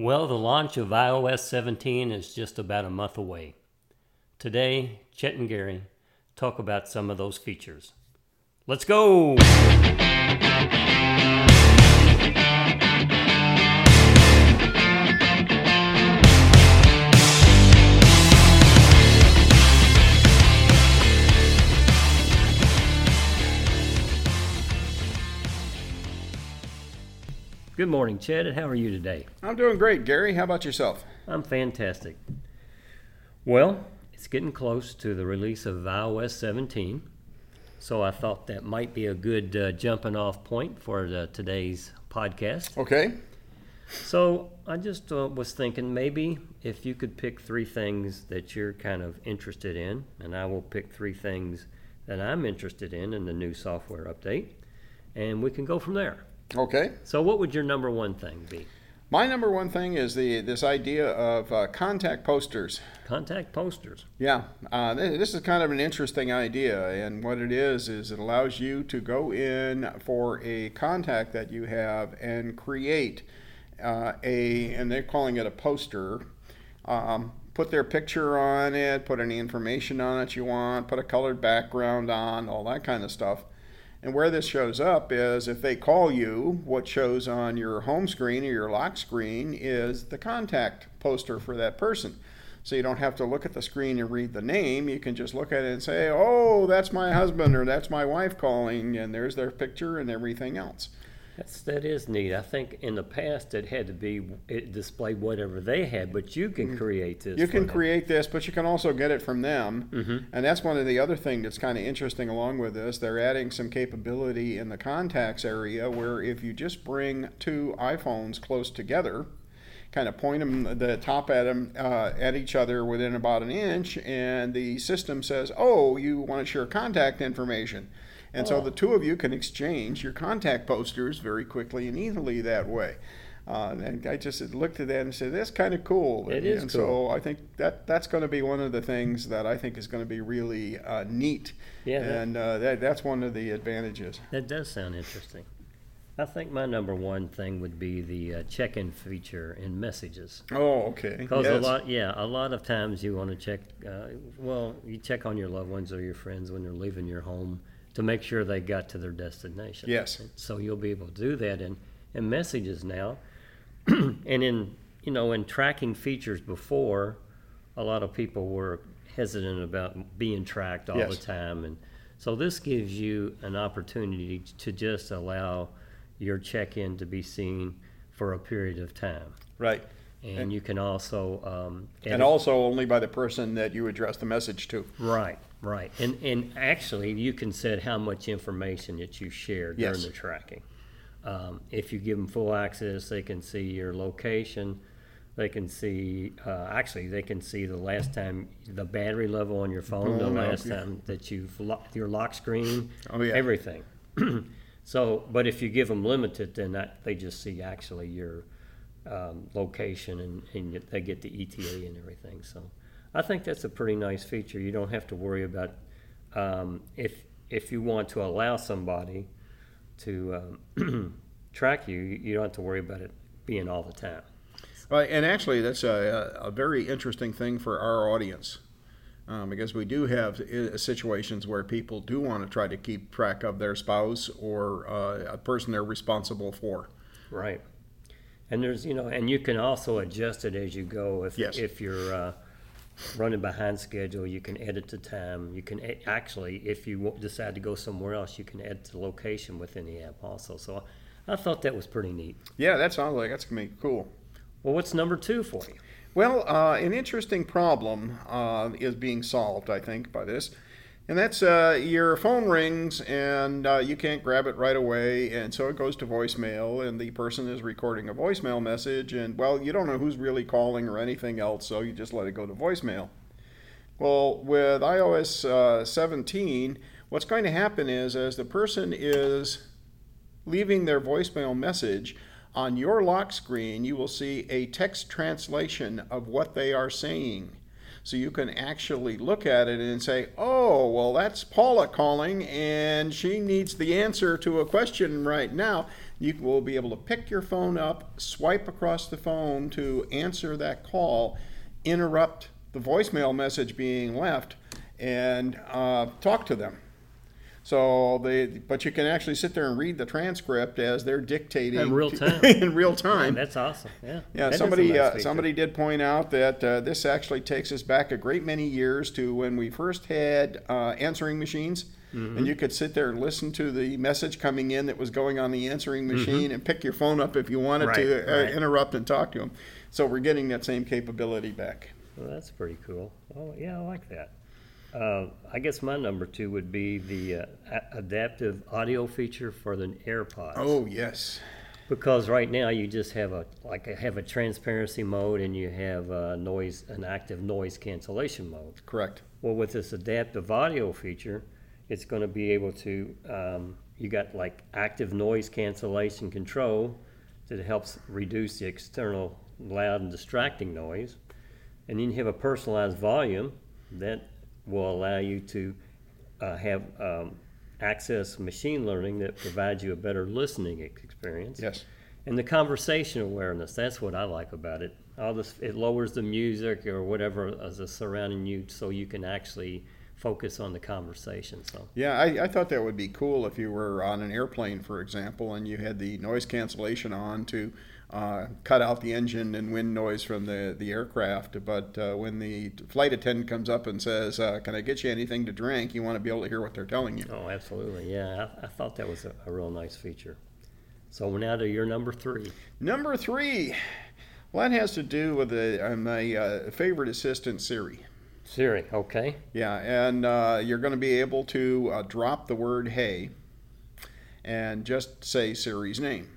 Well, the launch of iOS 17 is just about a month away. Today, Chet and Gary talk about some of those features. Let's go! Good morning, Chet, and how are you today? I'm doing great, Gary. How about yourself? I'm fantastic. Well, it's getting close to the release of iOS 17, so I thought that might be a good uh, jumping off point for the, today's podcast. Okay. So I just uh, was thinking maybe if you could pick three things that you're kind of interested in, and I will pick three things that I'm interested in in the new software update, and we can go from there. Okay. So, what would your number one thing be? My number one thing is the this idea of uh, contact posters. Contact posters. Yeah, uh, this is kind of an interesting idea, and what it is is it allows you to go in for a contact that you have and create uh, a, and they're calling it a poster. Um, put their picture on it, put any information on it you want, put a colored background on, all that kind of stuff. And where this shows up is if they call you, what shows on your home screen or your lock screen is the contact poster for that person. So you don't have to look at the screen and read the name. You can just look at it and say, oh, that's my husband or that's my wife calling, and there's their picture and everything else. That's that is neat. I think in the past it had to be it displayed whatever they had, but you can mm-hmm. create this. You can create this, but you can also get it from them, mm-hmm. and that's one of the other things that's kind of interesting along with this. They're adding some capability in the contacts area where if you just bring two iPhones close together, kind of point them the top at them uh, at each other within about an inch, and the system says, "Oh, you want to share contact information." And oh. so the two of you can exchange your contact posters very quickly and easily that way. Uh, and I just looked at that and said, "That's kind of cool." It and, is and cool. so I think that that's going to be one of the things that I think is going to be really uh, neat. Yeah, and uh, that, that's one of the advantages. That does sound interesting. I think my number one thing would be the uh, check-in feature in messages. Oh, okay. Because yes. a lot, yeah, a lot of times you want to check. Uh, well, you check on your loved ones or your friends when they're leaving your home to make sure they got to their destination. Yes. So you'll be able to do that in, in messages now. and in you know in tracking features before, a lot of people were hesitant about being tracked all yes. the time, and so this gives you an opportunity to just allow your check-in to be seen for a period of time. Right. And, you can also um, and also only by the person that you address the message to. Right. Right, and and actually, you can set how much information that you share during yes. the tracking. Um, if you give them full access, they can see your location. They can see, uh, actually, they can see the last time the battery level on your phone, the last yeah. time that you've locked your lock screen, oh, yeah. everything. so, but if you give them limited, then that, they just see actually your um, location and, and they get the ETA and everything. So. I think that's a pretty nice feature. You don't have to worry about um, if if you want to allow somebody to um, track you, you don't have to worry about it being all the time. Right, and actually, that's a, a very interesting thing for our audience. Um, because we do have uh, situations where people do want to try to keep track of their spouse or uh, a person they're responsible for. Right. And there's, you know, and you can also adjust it as you go. If, yes. if you're, uh, running behind schedule, you can edit the time. You can actually, if you decide to go somewhere else, you can edit the location within the app also. So I thought that was pretty neat. Yeah, that sounds like that's gonna be cool. Well, what's number two for you? Well, uh, an interesting problem uh, is being solved, I think, by this. And that's uh, your phone rings and uh, you can't grab it right away, and so it goes to voicemail, and the person is recording a voicemail message, and well, you don't know who's really calling or anything else, so you just let it go to voicemail. Well, with iOS uh, 17, what's going to happen is as the person is leaving their voicemail message, on your lock screen, you will see a text translation of what they are saying. So you can actually look at it and say, oh, well, that's Paula calling and she needs the answer to a question right now. you will be able to pick your phone up, swipe across the phone to answer that call, interrupt the voicemail message being left, and uh, talk to them. So they, but you can actually sit there and read the transcript as they're dictating In real time. in real time. That's awesome. Yeah. Yeah, That somebody nice uh, somebody did point out that uh, this actually takes us back a great many years to when we first had uh, answering machines, Mm-hmm. and you could sit there and listen to the message coming in that was going on the answering machine, and pick your phone up if you wanted to Mm-hmm. Right, uh, right. interrupt and talk to them. So we're getting that same capability back. Well, that's pretty cool. Oh, yeah, I like that. Uh, I guess my number two would be the uh, a- adaptive audio feature for the AirPods. Oh yes, Because right now you just have a like a, have a transparency mode and you have a noise an active noise cancellation mode. correct. Well, with this adaptive audio feature, it's going to be able to um, you got like active noise cancellation control that helps reduce the external loud and distracting noise, and then you have a personalized volume that will allow you to uh, have um, access machine learning that provides you a better listening experience. Yes. And the conversation awareness, that's what I like about it. All this, it lowers the music or whatever is surrounding you so you can actually focus on the conversation. So, Yeah, I, I thought that would be cool if you were on an airplane, for example, and you had the noise cancellation on to uh, cut out the engine and wind noise from the, the aircraft. But uh, when the flight attendant comes up and says, uh, Can I get you anything to drink? you want to be able to hear what they're telling you. oh, absolutely. Yeah, I, I thought that was a, a real nice feature. So, now to your number three. Number three, well, that has to do with the, uh, my uh, favorite assistant, Siri. Siri, okay. Yeah, and uh, you're going to be able to uh, drop the word hey and just say Siri's name.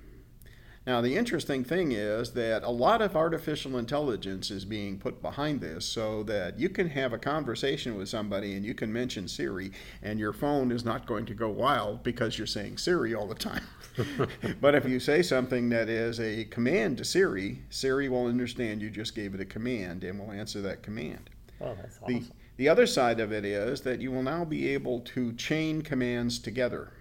Now, the interesting thing is that a lot of artificial intelligence is being put behind this so that you can have a conversation with somebody and you can mention Siri, and your phone is not going to go wild because you're saying Siri all the time. but if you say something that is a command to Siri, Siri will understand you just gave it a command and will answer that command. Oh, that's The, awesome. the other side of it is that you will now be able to chain commands together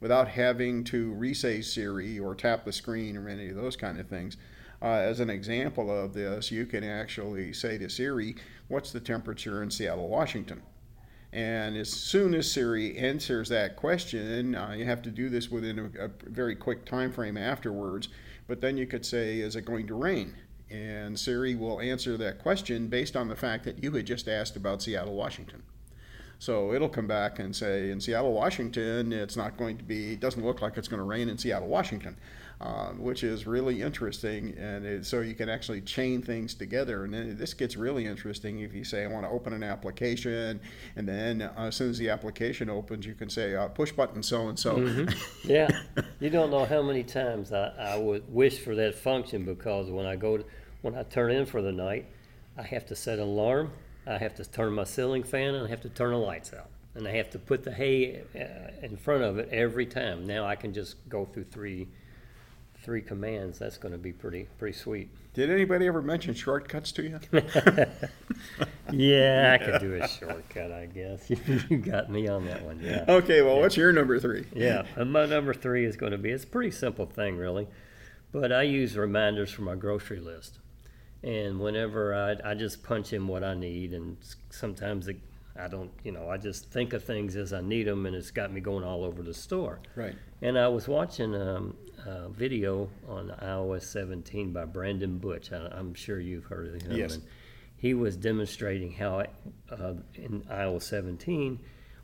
without having to resay Siri or tap the screen or any of those kind of things. Uh, as an example of this, you can actually say to Siri, What's the temperature in Seattle, Washington? And as soon as Siri answers that question, uh, you have to do this within a, a very quick time frame afterwards. But then you could say, "Is it going to rain?" And Siri will answer that question based on the fact that you had just asked about Seattle, Washington. So it'll come back and say, in Seattle, Washington, it's not going to be, it doesn't look like it's going to rain in Seattle, Washington, uh, which is really interesting. And it, so you can actually chain things together. And then this gets really interesting if you say, I want to open an application. And then uh, as soon as the application opens, you can say, uh, push button so and so. Yeah, you don't know how many times I, I would wish for that function because when I go, to, when I turn in for the night, I have to set an alarm, I have to turn my ceiling fan, and I have to turn the lights out. And I have to put the hey uh, in front of it every time. Now I can just go through three, three commands. That's going to be pretty, pretty sweet. Did anybody ever mention shortcuts to you? Yeah, I could do a shortcut, I guess. you got me on that one. Yeah. okay, well, what's your number three? Yeah, and my number three is going to be it's a pretty simple thing, really, but I use reminders for my grocery list. And whenever I, I just punch in what I need, and sometimes it, I don't, you know, I just think of things as I need them, and it's got me going all over the store. Right. And I was watching um, a video on iOS 17 by Brandon Butch. I, I'm sure you've heard of him. Yes. And he was demonstrating how uh, in iOS 17,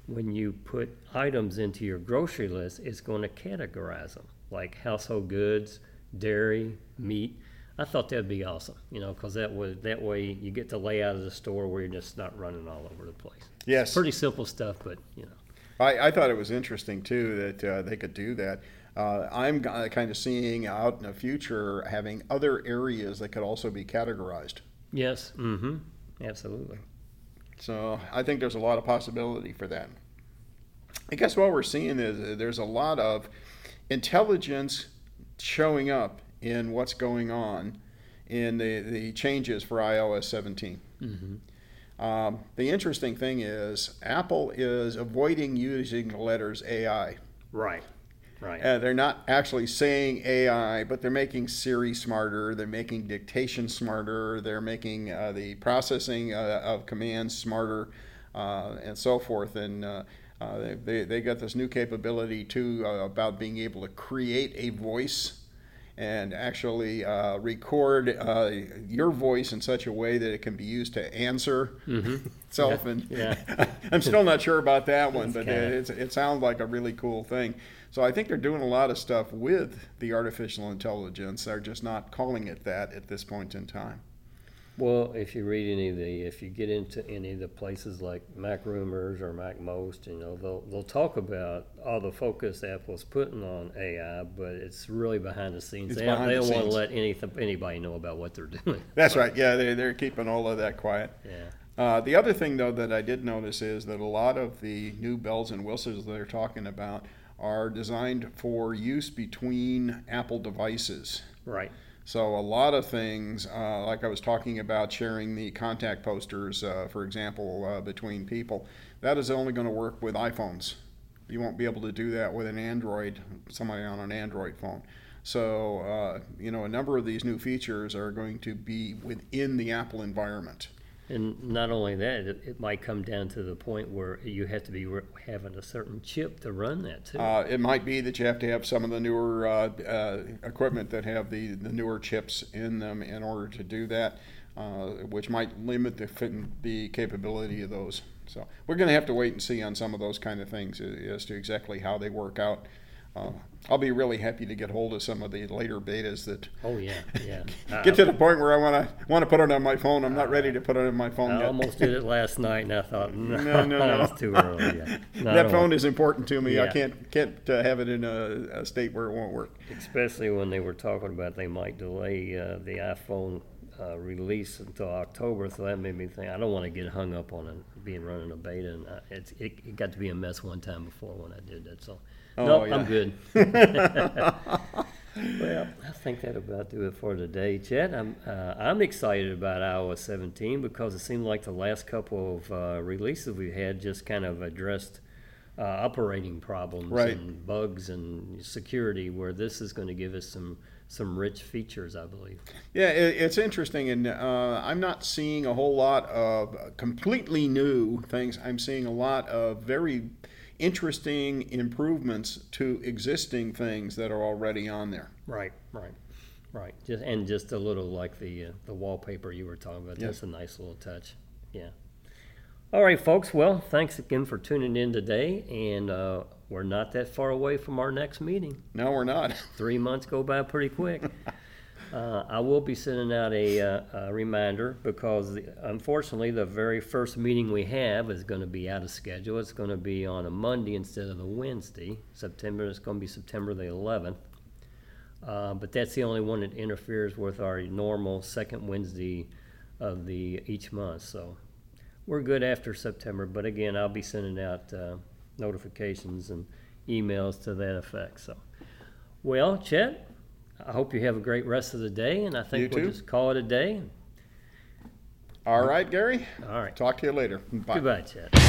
when you put items into your grocery list, it's going to categorize them like household goods, dairy, meat. I thought that'd be awesome, you know, because that was that way you get to lay out of the store where you're just not running all over the place. Yes. Pretty simple stuff, but you know. I, I thought it was interesting too that uh, they could do that. Uh, I'm kind of seeing out in the future having other areas that could also be categorized. Yes. Mm-hmm. Absolutely. So I think there's a lot of possibility for that. I guess what we're seeing is uh, there's a lot of intelligence showing up in what's going on in the, the changes for iOS 17. Um, the interesting thing is Apple is avoiding using the letters AI. Right. Right. Uh, they're not actually saying AI, but they're making Siri smarter. They're making dictation smarter. They're making uh, the processing uh, of commands smarter, uh, and so forth. And uh, uh, they, they, they got this new capability too uh, about being able to create a voice and actually uh, record uh, your voice in such a way that it can be used to answer itself. And Yeah. I'm still not sure about that one, but it's, it sounds like a really cool thing. So I think they're doing a lot of stuff with the artificial intelligence. They're just not calling it that at this point in time. Well, if you read any of the, if you get into any of the places like MacRumors or MacMost, you know, they'll, they'll talk about all the focus Apple's putting on AI, but it's really behind the scenes. It's They don't, behind they the don't want to scenes. let anything, anybody know about what they're doing. That's right. Yeah, they, they're keeping all of that quiet. Yeah. Uh, the other thing, though, that I did notice is that a lot of the new bells and whistles they're talking about are designed for use between Apple devices. Right. So a lot of things, uh, like I was talking about sharing the contact posters, uh, for example, uh, between people, that is only going to work with iPhones. You won't be able to do that with an Android, somebody on an Android phone. So, uh, you know, a number of these new features are going to be within the Apple environment. And not only that, it, it might come down to the point where you have to be re- having a certain chip to run that too. Uh, it might be that you have to have some of the newer uh, uh, equipment that have the, the newer chips in them in order to do that, uh, which might limit the the capability of those. So we're going to have to wait and see on some of those kind of things as to exactly how they work out. Uh, I'll be really happy to get hold of some of the later betas that oh yeah, yeah. get to the point where I want to want to put it on my phone. I'm not ready to put it on my phone I yet. almost did it last night, and I thought, no, No, no, it's too early. Yeah. That phone is important to me. I can't can't uh, have it in a, a state where it won't work. Especially when they were talking about they might delay uh, the iPhone uh, release until October, so that made me think I don't want to get hung up on it being running a beta, and I, it's, it, it got to be a mess one time before when I did that. So, Oh, no, yeah. I'm good. well, I think that about do it for today, Chet. I'm uh, I'm excited about iOS 17 because it seemed like the last couple of uh, releases we had just kind of addressed. Uh, operating problems Right. and bugs and security, where this is going to give us some some rich features, I believe. Yeah, it, it's interesting, and uh, I'm not seeing a whole lot of completely new things. I'm seeing a lot of very interesting improvements to existing things that are already on there. Right, right, right. Just and just a little like the uh, the wallpaper you were talking about. Yeah. That's a nice little touch. Yeah. All right, folks. Well, thanks again for tuning in today, and uh, we're not that far away from our next meeting. No, we're not. Three months go by pretty quick. Uh, I will be sending out a, uh, a reminder because the, unfortunately the very first meeting we have is going to be out of schedule. It's going to be on a Monday instead of a Wednesday. September it's going to be September the 11th. Uh, but that's the only one that interferes with our normal second Wednesday of the each month. So we're good after September. But again, I'll be sending out uh, notifications and emails to that effect. So, well, Chet, I hope you have a great rest of the day, and I think You we'll too. just call it a day. All right, Gary. All right. Talk to you later. Bye. Goodbye, Chet.